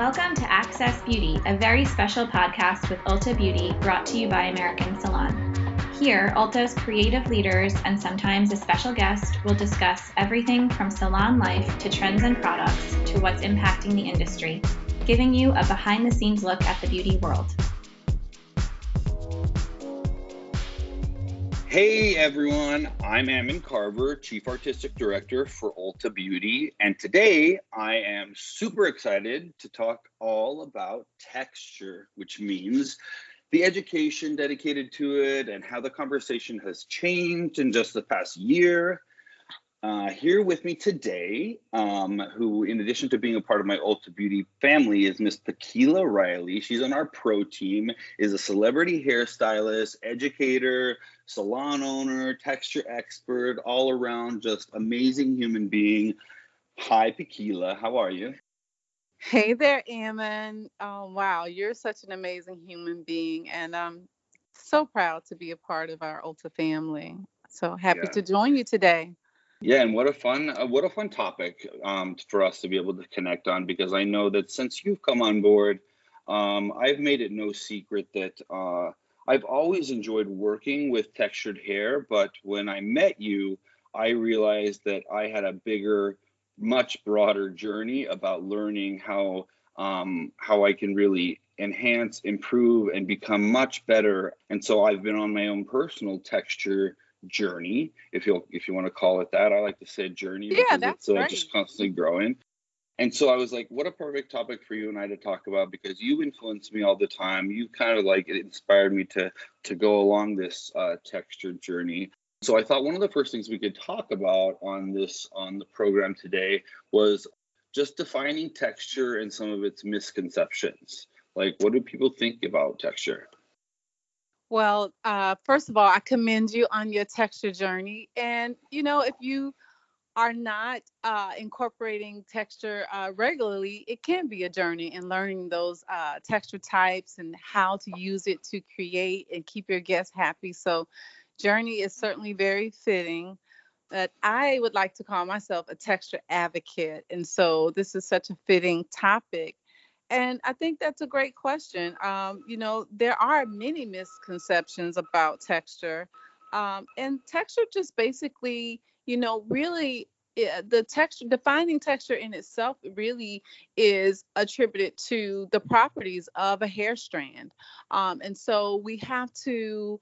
Welcome to Access Beauty, a very special podcast with Ulta Beauty brought to you by American Salon. Here, Ulta's creative leaders and sometimes a special guest will discuss everything from salon life to trends and products to what's impacting the industry, giving you a behind the scenes look at the beauty world. Hey everyone, I'm Ammon Carver, Chief Artistic Director for Ulta Beauty, and today I am super excited to talk all about texture, which means the education dedicated to it and how the conversation has changed in just the past year uh, here with me today, um, who, in addition to being a part of my Ulta Beauty family, is Miss Paquila Riley. She's on our pro team, is a celebrity hairstylist, educator, salon owner, texture expert, all around just amazing human being. Hi, Paquila. How are you? Hey there, Ammon. Oh, wow. You're such an amazing human being. And I'm so proud to be a part of our Ulta family. So happy yeah. to join you today. Yeah, and what a fun uh, what a fun topic um, for us to be able to connect on because I know that since you've come on board, um, I've made it no secret that uh, I've always enjoyed working with textured hair, but when I met you, I realized that I had a bigger, much broader journey about learning how um, how I can really enhance, improve, and become much better. And so I've been on my own personal texture journey, if you if you want to call it that. I like to say journey yeah, because that's it's uh, just constantly growing. And so I was like, what a perfect topic for you and I to talk about because you influence me all the time. You kind of like it inspired me to to go along this uh, texture journey. So I thought one of the first things we could talk about on this on the program today was just defining texture and some of its misconceptions. Like, what do people think about texture? Well, uh, first of all, I commend you on your texture journey. And, you know, if you are not uh, incorporating texture uh, regularly, it can be a journey in learning those uh, texture types and how to use it to create and keep your guests happy. So, journey is certainly very fitting. But I would like to call myself a texture advocate. And so, this is such a fitting topic and I think that's a great question. Um, you know, there are many misconceptions about texture. Um, and texture just basically, you know, really eh, the texture defining texture in itself really is attributed to the properties of a hair strand um, and so we have to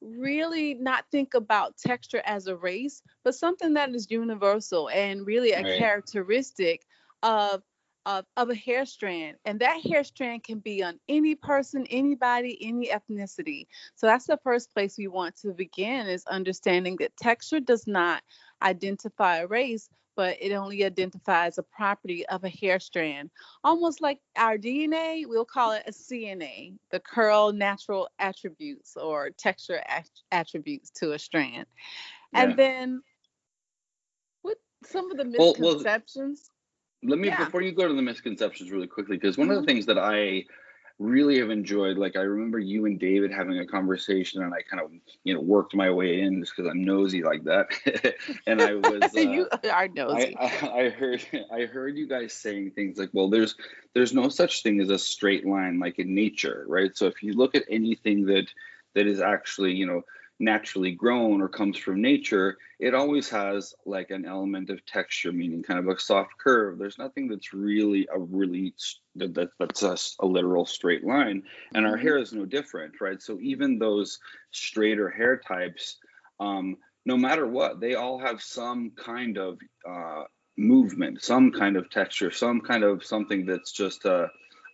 really not think about texture as a race but something that is universal and really a right. characteristic of of, of a hair strand. And that hair strand can be on any person, anybody, any ethnicity. So that's the first place we want to begin is understanding that texture does not identify a race, but it only identifies a property of a hair strand. Almost like our DNA, we'll call it a CNA, the curl natural attributes or texture at- attributes to a strand. Yeah. And then with some of the misconceptions. Well, well, let me yeah. before you go to the misconceptions really quickly because one mm-hmm. of the mm-hmm. things that i really have enjoyed like i remember you and david having a conversation and i kind of you know worked my way in just because i'm nosy like that and i was uh, you are nosy I, I, I heard i heard you guys saying things like well there's there's no such thing as a straight line like in nature right so if you look at anything that that is actually you know naturally grown or comes from nature, it always has like an element of texture, meaning kind of a soft curve. There's nothing that's really a really that, that that's a, a literal straight line, and our hair is no different, right? So even those straighter hair types, um, no matter what, they all have some kind of uh, movement, some kind of texture, some kind of something that's just uh,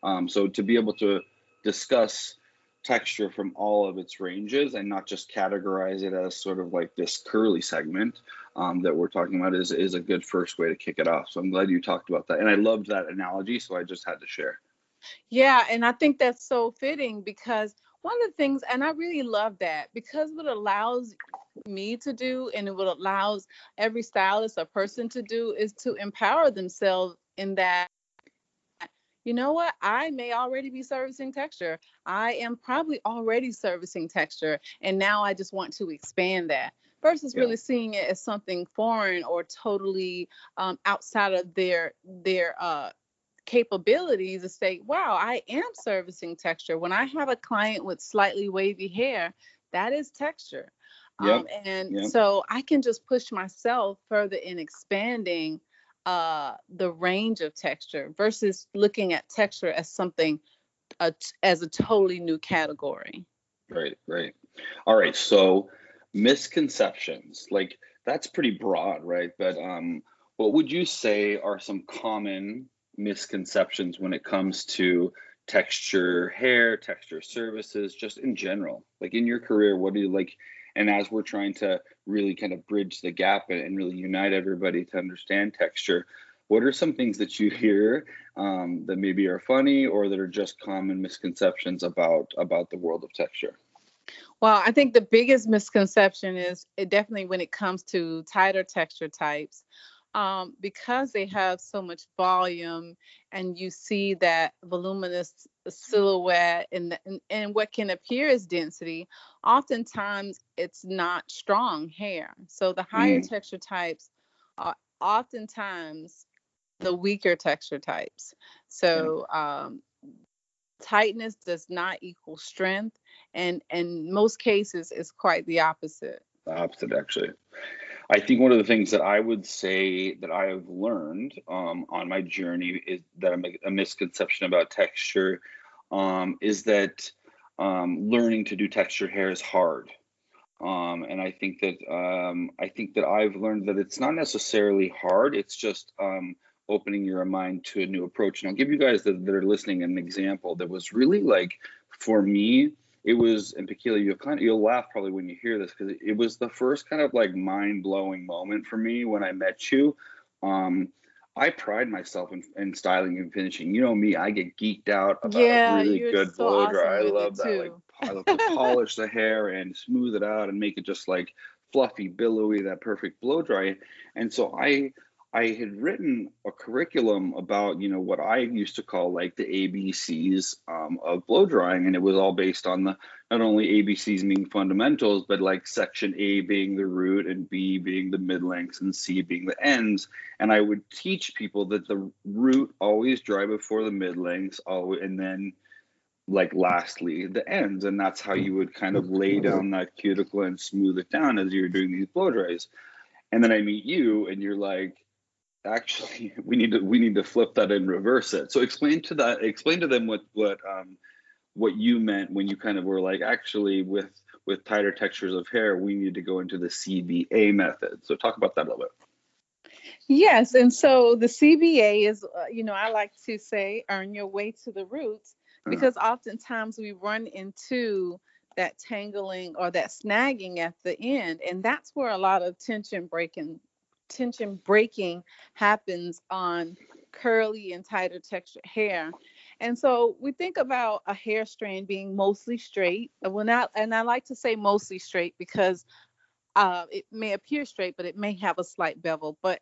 um, so to be able to discuss texture from all of its ranges and not just categorize it as sort of like this curly segment um, that we're talking about is, is a good first way to kick it off. So I'm glad you talked about that. And I loved that analogy. So I just had to share. Yeah. And I think that's so fitting because one of the things, and I really love that because what allows me to do and what allows every stylist or person to do is to empower themselves in that you know what? I may already be servicing texture. I am probably already servicing texture. And now I just want to expand that versus yeah. really seeing it as something foreign or totally um, outside of their their uh, capabilities to say, wow, I am servicing texture. When I have a client with slightly wavy hair, that is texture. Yep. Um, and yep. so I can just push myself further in expanding uh, the range of texture versus looking at texture as something uh, as a totally new category. Right, right. All right. So misconceptions, like that's pretty broad, right? But um, what would you say are some common misconceptions when it comes to texture hair, texture services, just in general? Like in your career, what do you like? And as we're trying to really kind of bridge the gap and, really unite everybody to understand texture, what are some things that you hear um, that maybe are funny or that are just common misconceptions about about the world of texture? Well, I think the biggest misconception is it definitely when it comes to tighter texture types um, because they have so much volume and you see that voluminous silhouette and, and, and what can appear as density, oftentimes it's not strong hair. So the higher mm. texture types are oftentimes the weaker texture types. So um, tightness does not equal strength, and in most cases, it's quite the opposite. The opposite, actually. I think one of the things that I would say that I have learned um, on my journey is that a, a misconception about texture um, is that um, learning to do texture hair is hard. Um, and I think that um, I think that I've learned that it's not necessarily hard. It's just um, opening your mind to a new approach. And I'll give you guys that, that are listening an example that was really like for me it was and Peculiar, you'll kind of you'll laugh probably when you hear this because it, was the first kind of like mind blowing moment for me when I met you. Um, I pride myself in, in, styling and finishing. You know me, I get geeked out about yeah, really good so blow awesome dry. I love that. Like I love to polish the hair and smooth it out and make it just like fluffy, billowy, that perfect blow dry. And so I I had written a curriculum about, you know, what I used to call like the ABCs um, of blow drying, and it was all based on the not only ABCs being fundamentals, but like section A being the root, and B being the mid lengths, and C being the ends. And I would teach people that the root always dry before the mid lengths, and then like lastly the ends, and that's how you would kind of lay down that cuticle and smooth it down as you're doing these blow dries. And then I meet you, and you're like actually we need to we need to flip that and reverse it so explain to that explain to them what what um what you meant when you kind of were like actually with with tighter textures of hair we need to go into the cba method so talk about that a little bit yes and so the cba is uh, you know i like to say earn your way to the roots uh-huh. because uh-huh. oftentimes we run into that tangling or that snagging at the end and that's where a lot of tension breaking tension breaking happens on curly and tighter textured hair. And so we think about a hair strand being mostly straight. Well, not, and I like to say mostly straight because uh, it may appear straight, but it may have a slight bevel. But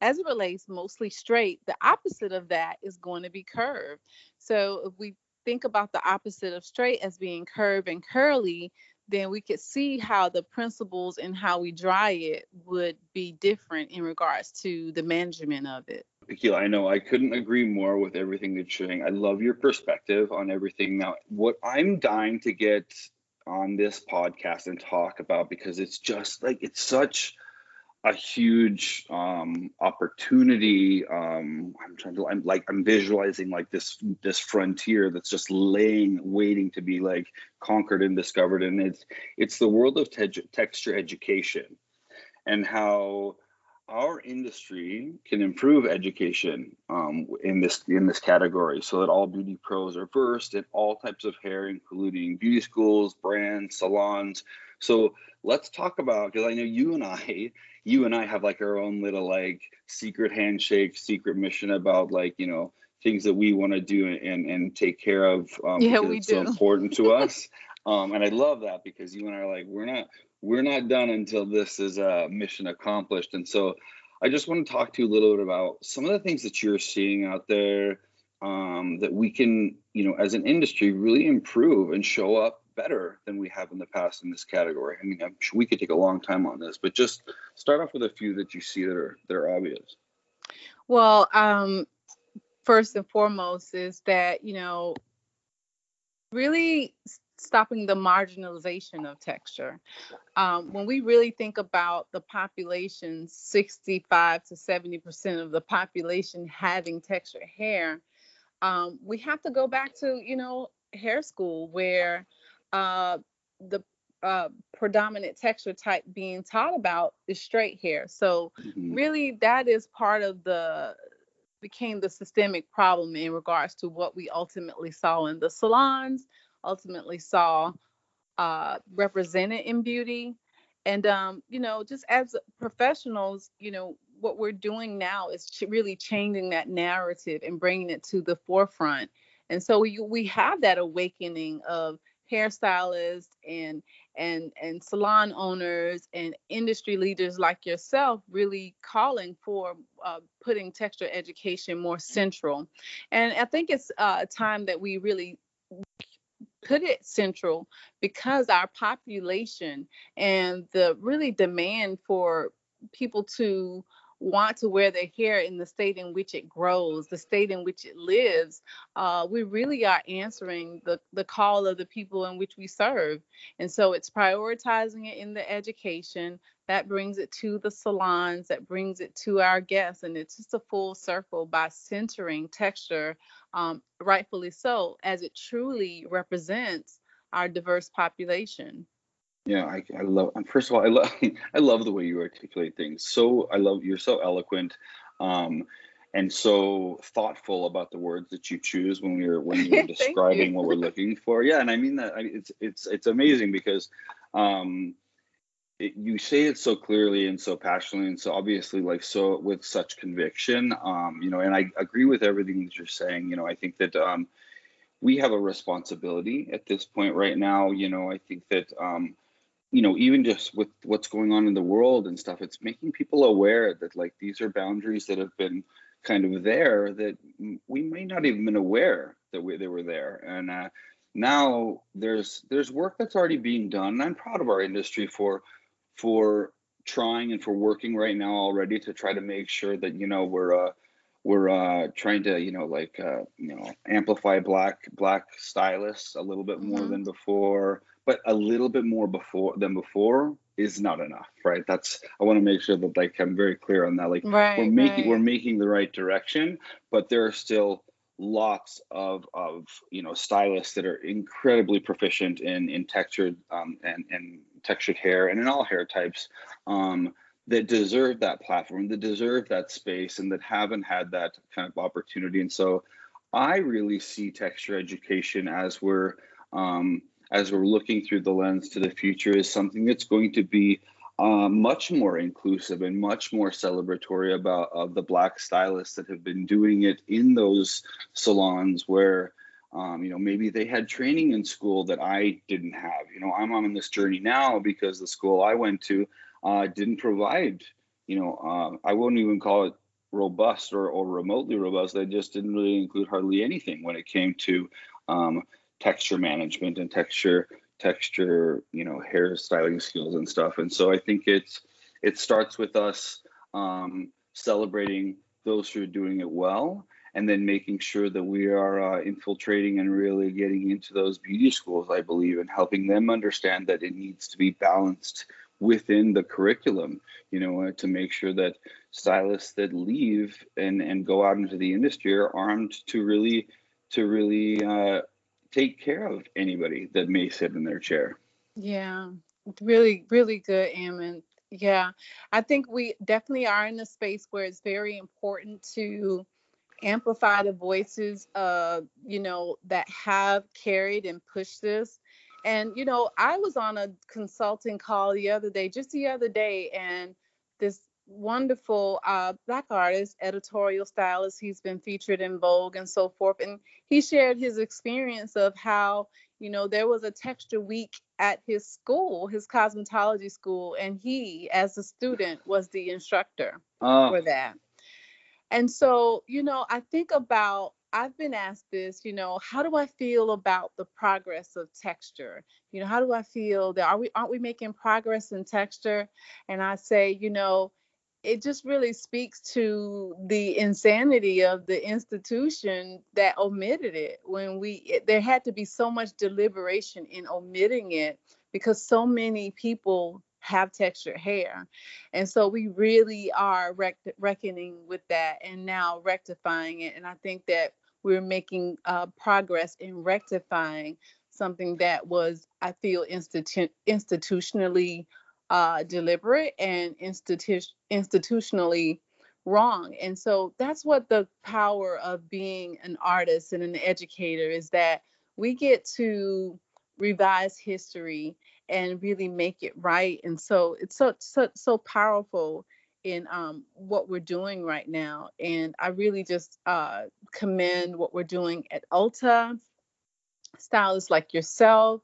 as it relates mostly straight, the opposite of that is going to be curved. So if we think about the opposite of straight as being curved and curly, then we could see how the principles and how we dry it would be different in regards to the management of it. Akila, I know I couldn't agree more with everything that you're saying. I love your perspective on everything. Now, what I'm dying to get on this podcast and talk about because it's just like it's such a huge um, opportunity. Um, I'm trying to, I'm like, I'm visualizing like this this frontier that's just laying, waiting to be like conquered and discovered, and it's it's the world of te- texture education, and how our industry can improve education um, in this in this category, so that all beauty pros are versed in all types of hair, including beauty schools, brands, salons. So let's talk about because I know you and I you and I have like our own little like secret handshake, secret mission about like you know things that we want to do and and take care of. Um, yeah, we it's do. so important to us. um, and I love that because you and I are like we're not we're not done until this is a uh, mission accomplished. And so I just want to talk to you a little bit about some of the things that you're seeing out there um, that we can, you know, as an industry, really improve and show up better than we have in the past in this category. I mean, sure we could take a long time on this, but just start off with a few that you see that are that are obvious. Well, um, first and foremost is that, you know, really stopping the marginalization of texture. Um, when we really think about the population, 65 to 70% of the population having textured hair, um, we have to go back to, you know, hair school where uh, the uh, predominant texture type being taught about is straight hair. So mm-hmm. really that is part of the became the systemic problem in regards to what we ultimately saw in the salons, ultimately saw uh, represented in beauty. And, um, you know, just as professionals, you know, what we're doing now is ch- really changing that narrative and bringing it to the forefront. And so we, we have that awakening of hairstylists and and and salon owners and industry leaders like yourself really calling for uh, putting texture education more central. And i think it's uh, a time that we really put it central because our population and the really demand for people to want to wear their hair in the state in which it grows, the state in which it lives, uh, we really are answering the, the call of the people in which we serve. And so it's prioritizing it in the education. That brings it to the salons, that brings it to our guests. And it's just a full circle by centering texture, um, rightfully so, as it truly represents our diverse population. Yeah, I, I love. First of all, I love I love the way you articulate things. So I love you're so eloquent, um, and so thoughtful about the words that you choose when you're when you're describing you. what we're looking for. Yeah, and I mean that. I mean, it's it's it's amazing because um, it, you say it so clearly and so passionately and so obviously like so with such conviction. Um, you know, and I agree with everything that you're saying. You know, I think that um, we have a responsibility at this point right now. You know, I think that. Um, you know even just with what's going on in the world and stuff it's making people aware that like these are boundaries that have been kind of there that we may not even been aware that we, they were there. And uh, now there's there's work that's already being done. And i'm proud of our industry for for trying and for working right now already to try to make sure that you know we're uh we're uh trying to you know like uh you know amplify black black stylists a little bit more mm-hmm. than before but a little bit more before than before is not enough right that's i want to make sure that like i'm very clear on that like right, we're making right. we're making the right direction but there are still lots of of you know stylists that are incredibly proficient in in textured um, and and textured hair and in all hair types um, that deserve that platform that deserve that space and that haven't had that kind of opportunity and so i really see texture education as we're um, as we're looking through the lens to the future is something that's going to be uh, much more inclusive and much more celebratory about of the black stylists that have been doing it in those salons where um, you know maybe they had training in school that i didn't have. You know i'm on this journey now because the school i went to uh, didn't provide you know uh, i wouldn't even call it robust or, or remotely robust. They just didn't really include hardly anything when it came to um, texture management and texture texture you know hair styling skills and stuff. And so i think it's it starts with us um, celebrating those who are doing it well and then making sure that we are uh, infiltrating and really getting into those beauty schools i believe and helping them understand that it needs to be balanced within the curriculum you know to make sure that stylists that leave and and go out into the industry are armed to really to really uh, take care of anybody that may sit in their chair. Yeah, really, really good, Ammon. Yeah, I think we definitely are in a space where it's very important to amplify the voices of, you know, that have carried and pushed this. And, you know, I was on a consulting call the other day, just the other day, and this wonderful uh, black artist, editorial stylist. He's been featured in Vogue and so forth. And he shared his experience of how, you know, there was a texture week at his school, his cosmetology school, and he, as a student, was the instructor uh. for that. And so, you know, I think about I've been asked this, you know, how do I feel about the progress of texture? You know, how do I feel that are we aren't we making progress in texture? And I say, you know, it just really speaks to the insanity of the institution that omitted it when we it, there had to be so much deliberation in omitting it because so many people have textured hair. And so we really are rec- reckoning with that and now rectifying it and i think that we're making uh, progress in rectifying something that was i feel institu- institutionally uh, deliberate and institu- institutionally wrong. And so that's what the power of being an artist and an educator is that we get to revise history and really make it right. And so it's so so, so powerful in um, what we're doing right now. And I really just uh, commend what we're doing at Ulta, stylists like yourself,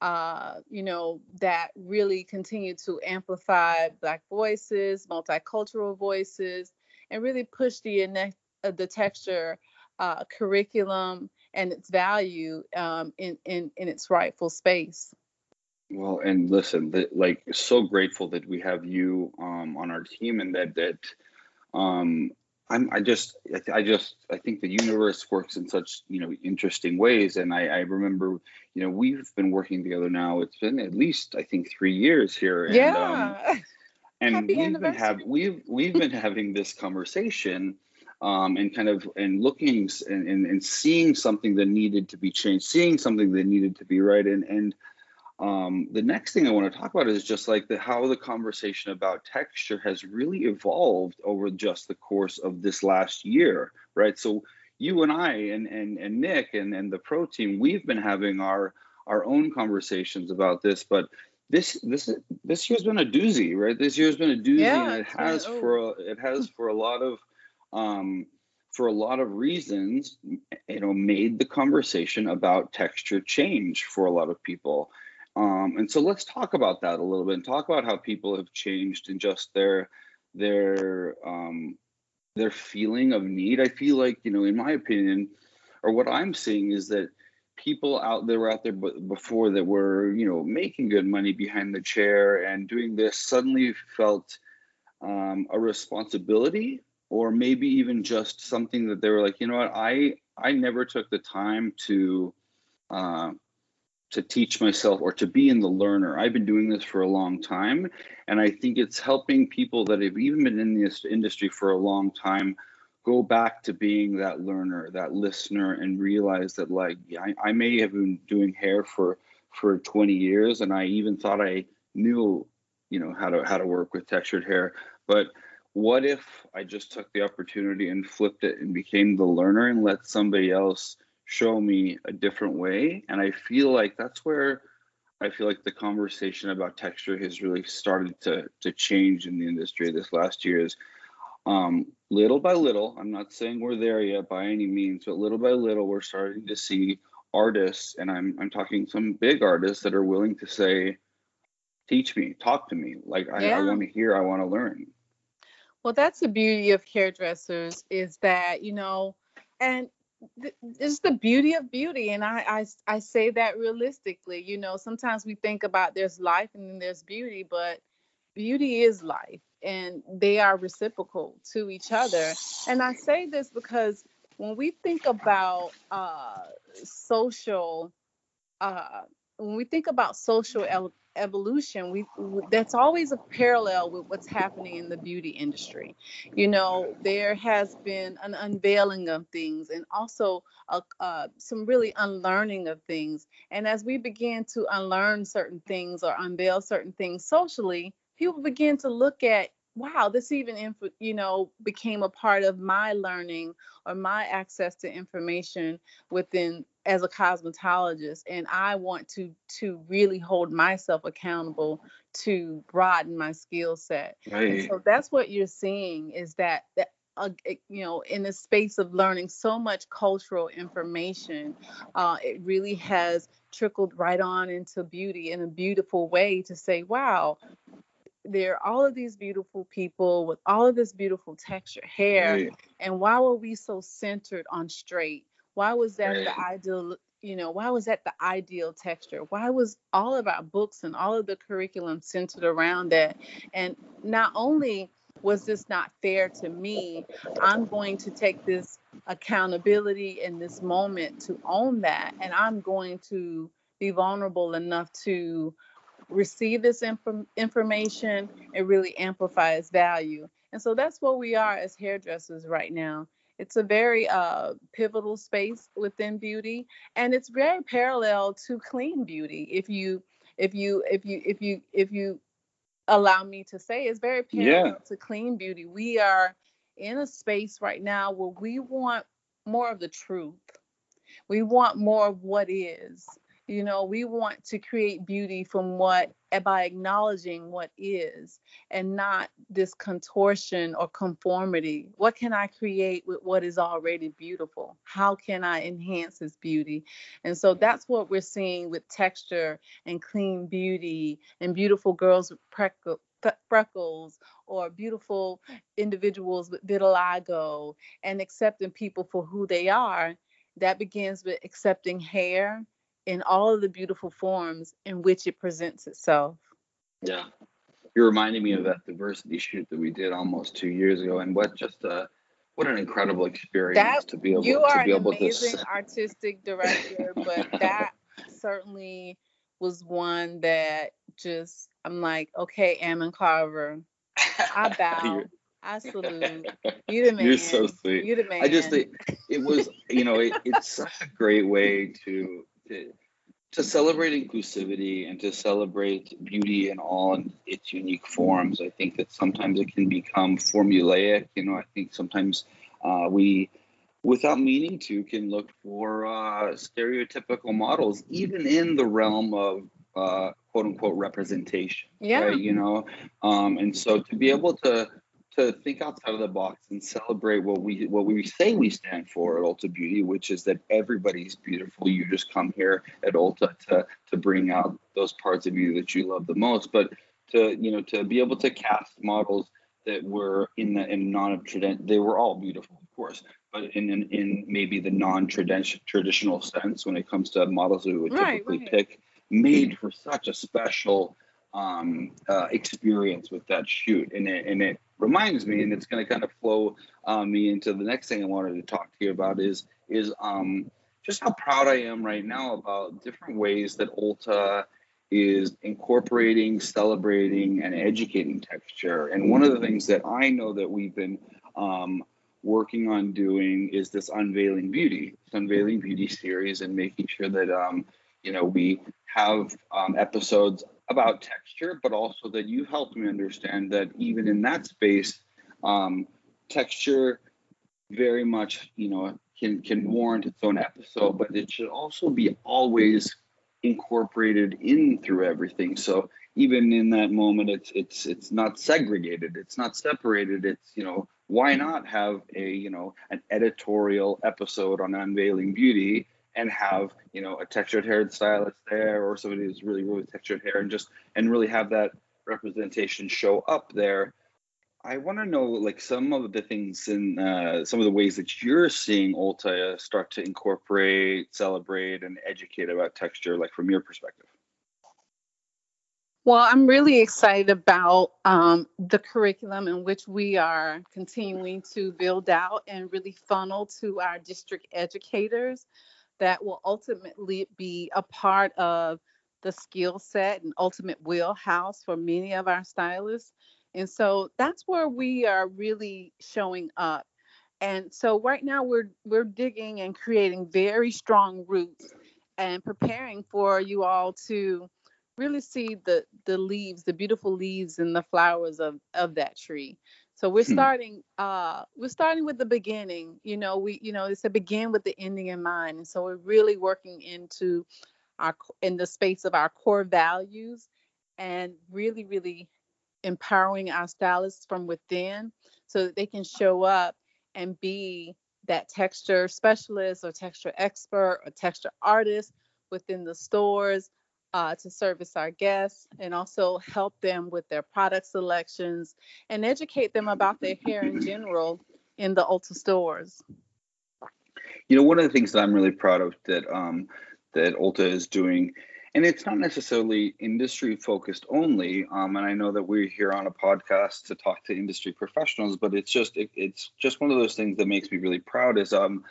uh, you know, that really continue to amplify Black voices, multicultural voices, and really push the uh, the texture uh, curriculum and its value um, in, in in its rightful space. Well, and listen, like so grateful that we have you um, on our team, and that that um, I'm, I just, I just, I think the universe works in such, you know, interesting ways. And I, I remember, you know, we've been working together now. It's been at least, I think, three years here. And, yeah. Um, and Happy we've been have we've we've been having this conversation, um, and kind of and looking and, and and seeing something that needed to be changed, seeing something that needed to be right, and and um, the next thing I want to talk about is just like the how the conversation about texture has really evolved over just the course of this last year, right? So you and I and and, and Nick and, and the pro team, we've been having our our own conversations about this, but this this this year's been a doozy, right? This year's been a doozy, yeah, and it has been, oh. for a, it has for a lot of um, for a lot of reasons, you know, made the conversation about texture change for a lot of people. Um, and so let's talk about that a little bit and talk about how people have changed in just their their um, their feeling of need. I feel like you know, in my opinion, or what I'm seeing is that people out there were out there before that were you know making good money behind the chair and doing this suddenly felt um, a responsibility or maybe even just something that they were like you know what i i never took the time to uh, to teach myself or to be in the learner. I've been doing this for a long time, and I think it's helping people that have even been in this industry for a long time go back to being that learner, that listener, and realize that like I, I may have been doing hair for for 20 years, and I even thought I knew, you know, how to how to work with textured hair, but what if I just took the opportunity and flipped it and became the learner and let somebody else show me a different way. And I feel like that's where I feel like the conversation about texture has really started to to change in the industry this last year is um, little by little, I'm not saying we're there yet by any means, but little by little, we're starting to see artists, and I'm I'm talking some big artists that are willing to say, teach me, talk to me. Like I, yeah. I want to hear, I want to learn. Well, that's the beauty of hairdressers is that, you know, and it's the beauty of beauty and I, I i say that realistically you know sometimes we think about there's life and then there's beauty but beauty is life and they are reciprocal to each other. And i say this because when we think about uh social uh when we think about social evolution we that's always a parallel with what's happening in the beauty industry. You know there has been an unveiling of things and also a, uh, some really unlearning of things. And as we begin to unlearn certain things or unveil certain things socially people begin to look at wow, this even, you know, became a part of my learning or my access to information within as a cosmetologist. And I want to to really hold myself accountable to broaden my skill set. Right. So that's what you're seeing is that that uh, you know, in the space of learning so much cultural information, uh, it really has trickled right on into beauty in a beautiful way to say, wow, there are all of these beautiful people with all of this beautiful texture hair right. and why were we so centered on straight why was that the ideal you know why was that the ideal texture why was all of our books and all of the curriculum centered around that and not only was this not fair to me? I'm going to take this accountability in this moment to own that. And I'm going to be vulnerable enough to receive this inf- information and really amplify its value. And so that's what we are as hairdressers right now. It's a very uh, pivotal space within beauty, and it's very parallel to clean beauty. If you, if you, if you, if you, if you allow me to say, it's very parallel yeah. to clean beauty. We are in a space right now where we want more of the truth. We want more of what is. You know, we want to create beauty from what eh, by acknowledging what is and not this contortion or conformity. What can I create with what is already beautiful? How can I enhance this beauty? And so that's what we're seeing with texture and clean beauty and beautiful girls with freckles or beautiful individuals with vitiligo and accepting people for who they are. That begins with accepting hair in all of the beautiful forms in which it presents itself. Yeah. You're reminding me of that diversity shoot that we did almost two years ago and what just a what an incredible experience that, to be able you are to be an able amazing to artistic director, but that certainly was one that just I'm like, okay, Ammon Carver, I bow. I salute you. The man. You're so sweet. You the man. I just think it was, you know, it, it's such a great way to to, celebrate inclusivity and to celebrate beauty in all its unique forms. I think that sometimes it can become formulaic. You know, I think sometimes uh, we, without meaning to, can look for uh, stereotypical models, even in the realm of uh, quote unquote representation. Yeah. Right? You know, um, and so to be able to to think outside of the box and celebrate what we what we say we stand for at Ulta Beauty, which is that everybody's beautiful. You just come here at Ulta to to bring out those parts of you that you love the most. But to you know to be able to cast models that were in the in non traditional they were all beautiful, of course, but in in, in maybe the non traditional traditional sense when it comes to models we would right, typically right. pick, made for such a special um, uh, experience with that shoot, and it and it reminds me, and it's going to kind of flow um, me into the next thing I wanted to talk to you about is is um, just how proud I am right now about different ways that Ulta is incorporating, celebrating, and educating texture. And one of the things that I know that we've been um, working on doing is this unveiling beauty, this unveiling beauty series, and making sure that um, you know we have um, episodes about texture, but also that you helped me understand that even in that space, um, texture very much, you know, can can warrant its own episode, but it should also be always incorporated in through everything. So even in that moment, it's it's it's not segregated, it's not separated. It's you know why not have a you know an editorial episode on unveiling beauty and have you know a textured haired stylist there or somebody who's really really textured hair and just and really have that representation show up there. I want to know like some of the things in uh, some of the ways that you're seeing ulta start to incorporate celebrate and educate about texture like from your perspective. Well, I'm really excited about um, the curriculum in which we are continuing to build out and really funnel to our district educators that will ultimately be a part of the skill set and ultimate wheelhouse for many of our stylists. And so that's where we are really showing up. And so right now we're we're digging and creating very strong roots and preparing for you all to really see the the leaves, the beautiful leaves and the flowers of of that tree. So we're hmm. starting uh we're starting with the beginning. You know, we you know, it's a begin with the ending in mind. And so we're really working into our in the space of our core values and really really empowering our stylists from within so that they can show up and be that texture specialist or texture expert or texture artist within the stores uh, to service our guests and also help them with their product selections and educate them about their hair in general in the Ulta stores. You know, one of the things that I'm really proud of that um, that Ulta is doing, and it's not necessarily industry focused only. Um, and I know that we're here on a podcast to talk to industry professionals, but it's just it, it's just one of those things that makes me really proud. Is um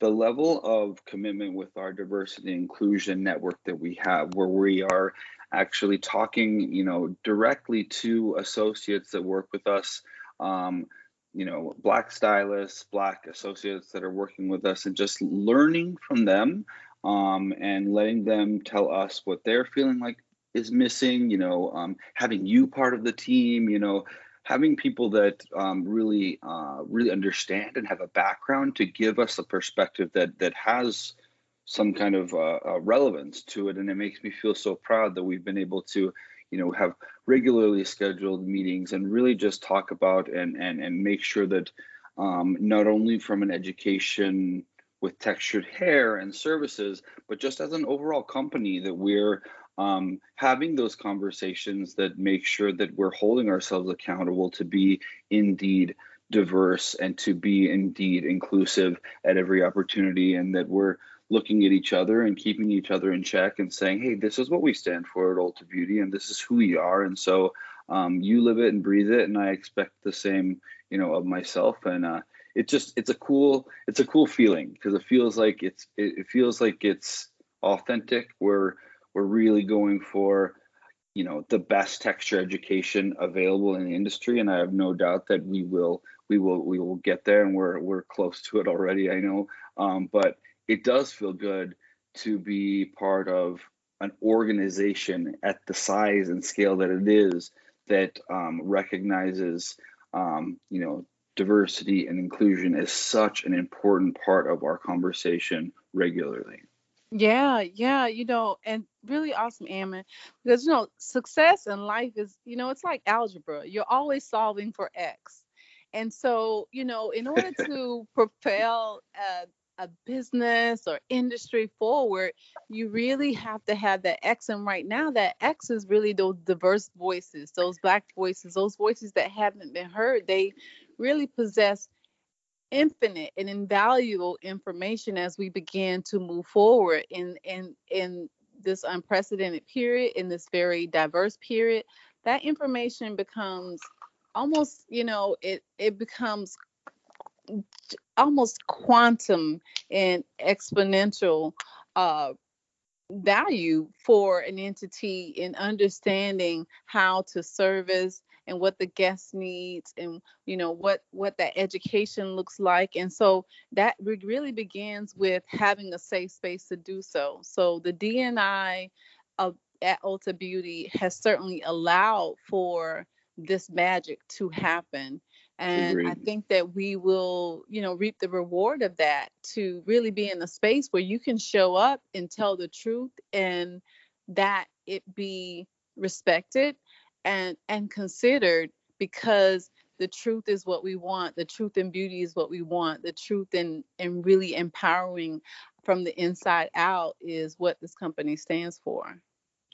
the level of commitment with our diversity inclusion network that we have, where we are actually talking, you know, directly to associates that work with us. Um, you know, black stylists, black associates that are working with us, and just learning from them um, and letting them tell us what they're feeling like is missing. You know, um, having you part of the team. You know, having people that um, really uh, really understand and have a background to give us a perspective that that has some kind of uh, uh, relevance to it and it makes me feel so proud that we've been able to you know have regularly scheduled meetings and really just talk about and and and make sure that um, not only from an education with textured hair and services but just as an overall company that we're um, having those conversations that make sure that we're holding ourselves accountable to be indeed diverse and to be indeed inclusive at every opportunity and that we're looking at each other and keeping each other in check and saying hey this is what we stand for at ulta beauty and this is who we are. And so um, you live it and breathe it and i expect the same you know of myself. And uh, it just it's a cool it's a cool feeling because it feels like it's it, it feels like it's authentic we're we're really going for you know the best texture education available in the industry and i have no doubt that we will we will we will get there and we're we're close to it already i know. Um, but it does feel good to be part of an organization at the size and scale that it is that um, recognizes um, you know diversity and inclusion as such an important part of our conversation regularly yeah, yeah, you know, and really awesome, Ammon, because you know, success in life is, you know, it's like algebra. You're always solving for X. And so, you know, in order to propel a, a business or industry forward, you really have to have that X. And right now, that X is really those diverse voices, those Black voices, those voices that haven't been heard. They really possess infinite and invaluable information as we begin to move forward in in in this unprecedented period in this very diverse period that information becomes almost you know it it becomes almost quantum and exponential uh, value for an entity in understanding how to service and what the guest needs and you know what what that education looks like and so that really begins with having a safe space to do so so the dni of at ulta beauty has certainly allowed for this magic to happen and Agreed. i think that we will you know reap the reward of that to really be in a space where you can show up and tell the truth and that it be respected and and considered because the truth is what we want the truth and beauty is what we want the truth and and really empowering from the inside out is what this company stands for.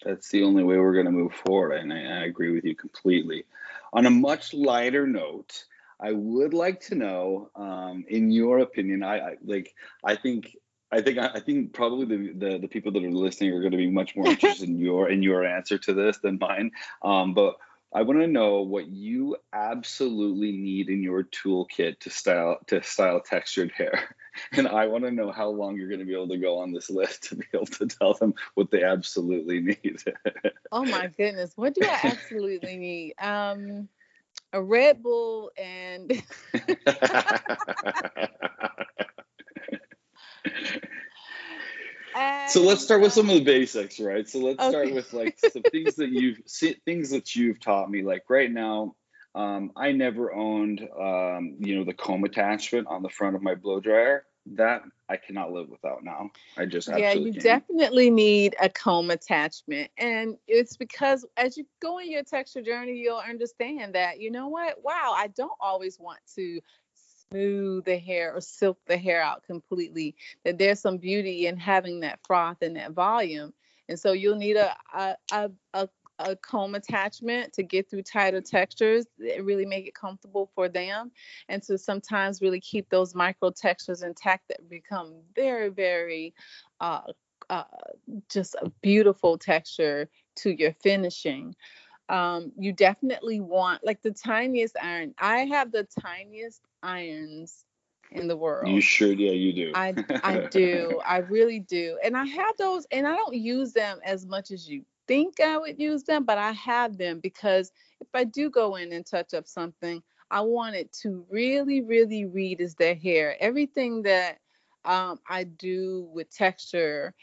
That's the only way we're going to move forward and I, I agree with you completely. On a much lighter note i would like to know um, in your opinion I, I like i think I think I think probably the, the, the people that are listening are going to be much more interested in your in your answer to this than mine. Um, but I want to know what you absolutely need in your toolkit to style to style textured hair. And I want to know how long you're going to be able to go on this list to be able to tell them what they absolutely need. oh my goodness, what do I absolutely need? Um, a Red Bull and so let's start with some of the basics, right? So let's okay. start with like some things that you've things that you've taught me. Like right now, um, I never owned, um, you know, the comb attachment on the front of my blow dryer. That I cannot live without now. I just yeah, you can definitely need a comb attachment, and it's because as you go in your texture journey, you'll understand that you know what? Wow, I don't always want to smooth the hair or silk the hair out completely. That there's some beauty in having that froth and that volume. And so you'll need a a, a, a, comb attachment to get through tighter textures that really make it comfortable for them and to sometimes really keep those micro textures intact that become very very uh, uh, just a beautiful texture to your finishing. Um, you definitely want like the tiniest iron. I have the tiniest irons in the world. You should, yeah, you do. I I do. I really do. And I have those and I don't use them as much as you think I would use them, but I have them because if I do go in and touch up something, I want it to really, really read as their hair. Everything that um, I do with texture,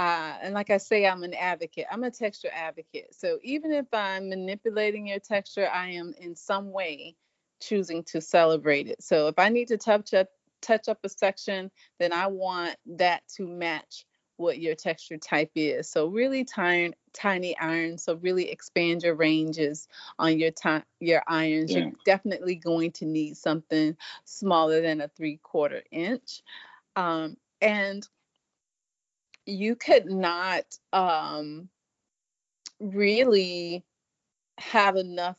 uh, and like I say, I'm an advocate. I'm a texture advocate. So even if I'm manipulating your texture, I am in some way choosing to celebrate it. So if I need to touch up touch up a section, then I want that to match what your texture type is. So really tiny tiny irons. So really expand your ranges on your time your irons. Yeah. You're definitely going to need something smaller than a three quarter inch. Um, and you could not um, really have enough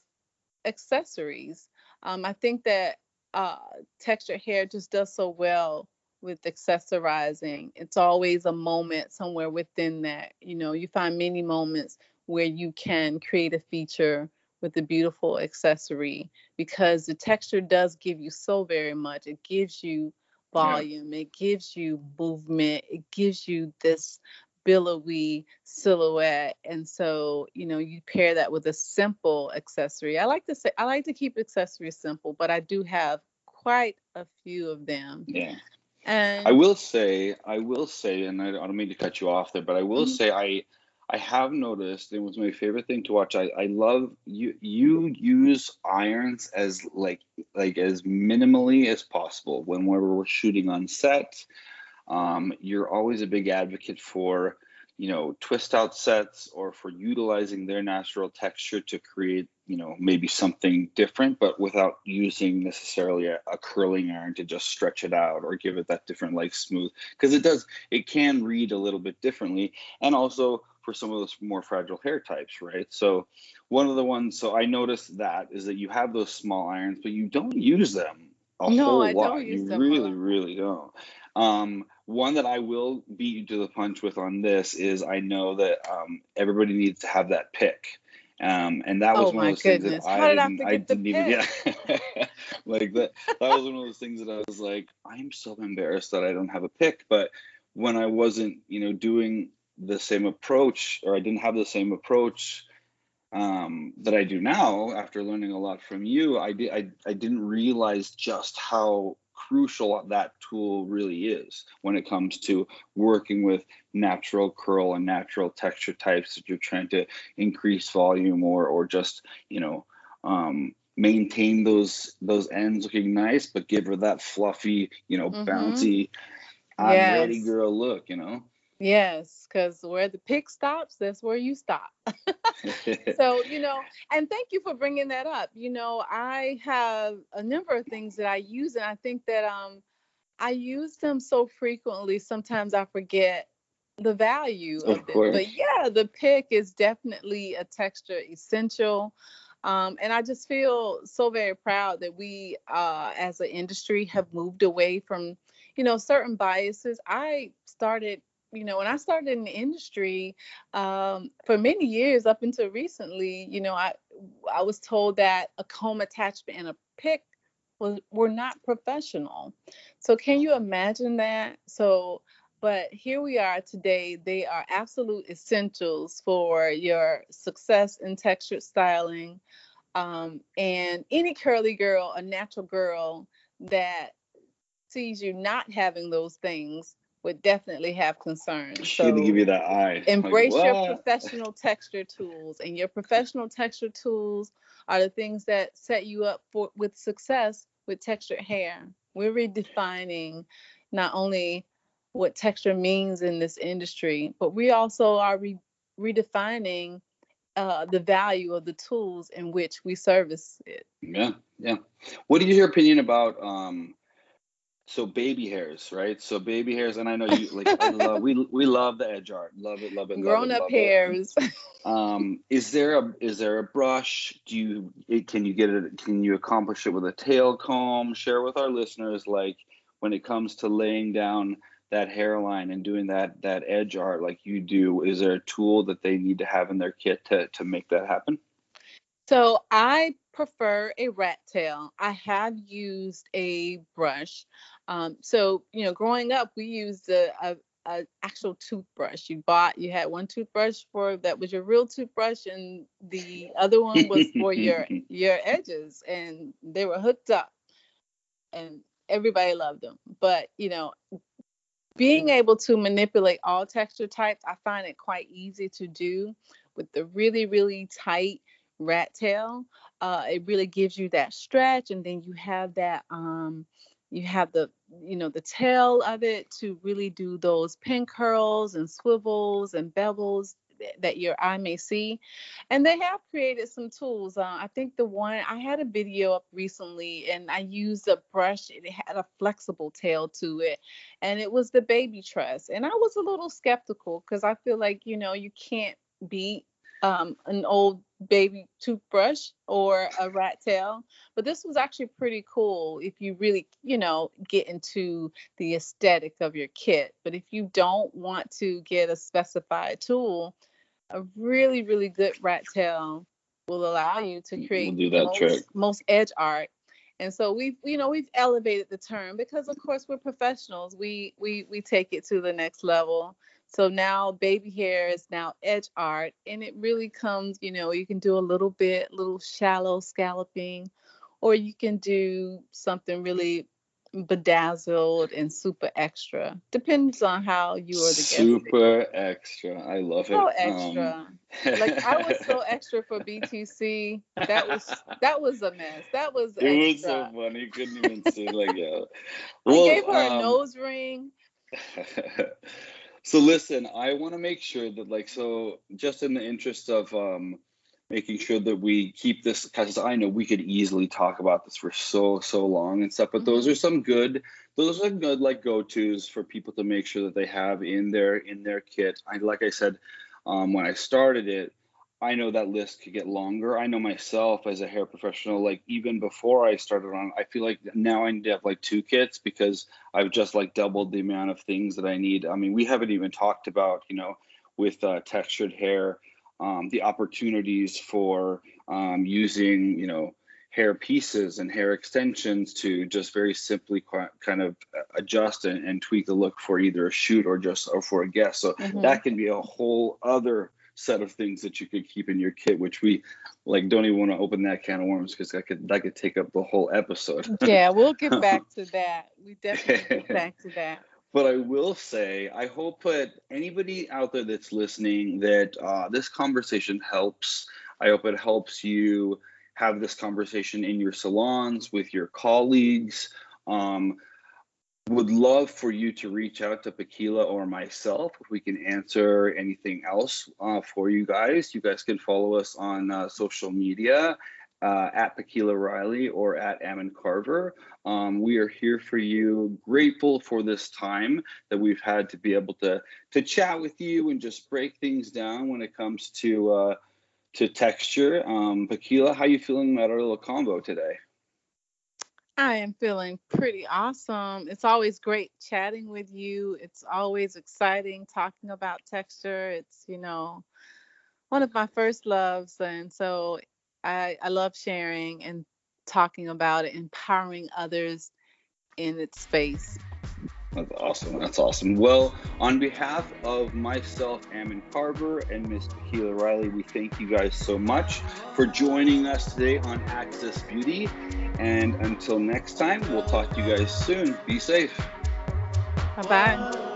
accessories. Um, I think that uh, textured hair just does so well with accessorizing. It's always a moment somewhere within that. You know, you find many moments where you can create a feature with a beautiful accessory because the texture does give you so very much. It gives you volume, yeah. it gives you movement, it gives you this billowy silhouette. And so you know you pair that with a simple accessory. I like to say i like to keep accessories simple but i do have quite a few of them. Yeah. And I will say, I will say, and I, don't mean to cut you off there, but I will mm-hmm. say, I I have noticed it was my favorite thing to watch. I, I love you you use irons as like like as minimally as possible when we're shooting on set. Um, you're always a big advocate for you know twist out sets or for utilizing their natural texture to create you know maybe something different but without using necessarily a, a curling iron to just stretch it out or give it that different like smooth because it does it can read a little bit differently and also for some of those more fragile hair types right so one of the ones so i noticed that is that you have those small irons but you don't use them a no, whole I lot you really really don't um, one that I will beat you to the punch with on this is I know that um, everybody needs to have that pick. Um, and that was oh one of those goodness. things that I didn't, I, I didn't even yeah. like that. That was one of those things that I was like, I'm so embarrassed that I don't have a pick. But when I wasn't, you know, doing the same approach or I didn't have the same approach um, that I do now after learning a lot from you, I did I, I didn't realize just how crucial that tool really is when it comes to working with natural curl and natural texture types that you're trying to increase volume or or just you know um, maintain those those ends looking nice but give her that fluffy you know mm-hmm. bouncy i'm yes. ready girl look you know Yes, because where the pick stops, that's where you stop. so, you know, and thank you for bringing that up. You know, I have a number of things that I use, and I think that um, I use them so frequently, sometimes I forget the value of, of it. But yeah, the pick is definitely a texture essential. Um, and I just feel so very proud that we, uh, as an industry, have moved away from, you know, certain biases. I started you know, when I started in the industry, um, for many years up until recently, you know, I I was told that a comb attachment and a pick was were not professional. So can you imagine that? So, but here we are today. They are absolute essentials for your success in textured styling. Um, and any curly girl, a natural girl that sees you not having those things would definitely have concerns. She so give you that eye. Embrace like, your professional texture tools, and your professional texture tools are the things that set you up for with success with textured hair. We're redefining not only what texture means in this industry, but we also are re- redefining uh, the value of the tools in which we service it. Yeah, yeah. What is your opinion about um, so baby hairs, right? So baby hairs, and I know you like I love, we we love the edge art, love it, love it. Grown love up it, hairs. um, is there a is there a brush? Do you it, can you get it? Can you accomplish it with a tail comb? Share with our listeners, like when it comes to laying down that hairline and doing that that edge art like you do, is there a tool that they need to have in their kit to to make that happen? So I prefer a rat tail. I have used a brush. Um, so you know, growing up, we used a, a, a, actual toothbrush. You bought, you had one toothbrush for that was your real toothbrush, and the other one was for your your edges, and they were hooked up, and everybody loved them. But you know, being able to manipulate all texture types, I find it quite easy to do with the really really tight rat tail. Uh, it really gives you that stretch, and then you have that um, you have the you know the tail of it to really do those pin curls and swivels and bevels that your eye may see and they have created some tools uh, i think the one i had a video up recently and i used a brush it had a flexible tail to it and it was the baby tress and i was a little skeptical because i feel like you know you can't beat um, an old baby toothbrush or a rat tail. But this was actually pretty cool if you really, you know, get into the aesthetic of your kit. But if you don't want to get a specified tool, a really, really good rat tail will allow you to create we'll do that most, trick. most edge art. And so we've, you know, we've elevated the term because of course we're professionals. We we we take it to the next level. So now baby hair is now edge art and it really comes, you know, you can do a little bit, little shallow scalloping, or you can do something really bedazzled and super extra. Depends on how you are the guest. Super extra. I love so it. So extra. Um, like I was so extra for BTC. That was that was a mess. That was It was so funny. You couldn't even see like yeah. I gave her a um, nose ring. so listen, I want to make sure that like so just in the interest of um making sure that we keep this because I know we could easily talk about this for so so long and stuff, but those Mm-hmm. are some good those are good like go-tos for people to make sure that they have in their in their kit. I like I said um when I started it, I know that list could get longer. I know myself as a hair professional, like even before I started on, I feel like now I need to have like two kits because I've just like doubled the amount of things that I need. I mean, we haven't even talked about, you know, with uh, textured hair, um, the opportunities for um, using, you know, hair pieces and hair extensions to just very simply kind of adjust and, and tweak the look for either a shoot or just or for a guest. So Mhm. that can be a whole other set of things that you could keep in your kit, which we like don't even want to open that can of worms because that could that could take up the whole episode. Yeah, we'll get back to that. We definitely get back to that. But I will say, I hope that anybody out there that's listening, that uh, this conversation helps. I hope it helps you have this conversation in your salons with your colleagues. Um, would love for you to reach out to Pekela or myself if we can answer anything else uh, for you guys. You guys can follow us on uh, social media uh, at Pekela Riley or at Ammon Carver. Um, we are here for you. Grateful for this time that we've had to be able to to chat with you and just break things down when it comes to uh, to texture. Um, Pekela, how you feeling about our little combo today? I am feeling pretty awesome. It's always great chatting with you. It's always exciting talking about texture. It's, you know, one of my first loves. And so I, I love sharing and talking about it, empowering others in its space. That's awesome. That's awesome. Well, on behalf of myself, Ammon Carver, and Miss Pekela Riley, we thank you guys so much for joining us today on Access Beauty. And until next time, we'll talk to you guys soon. Be safe. Bye bye.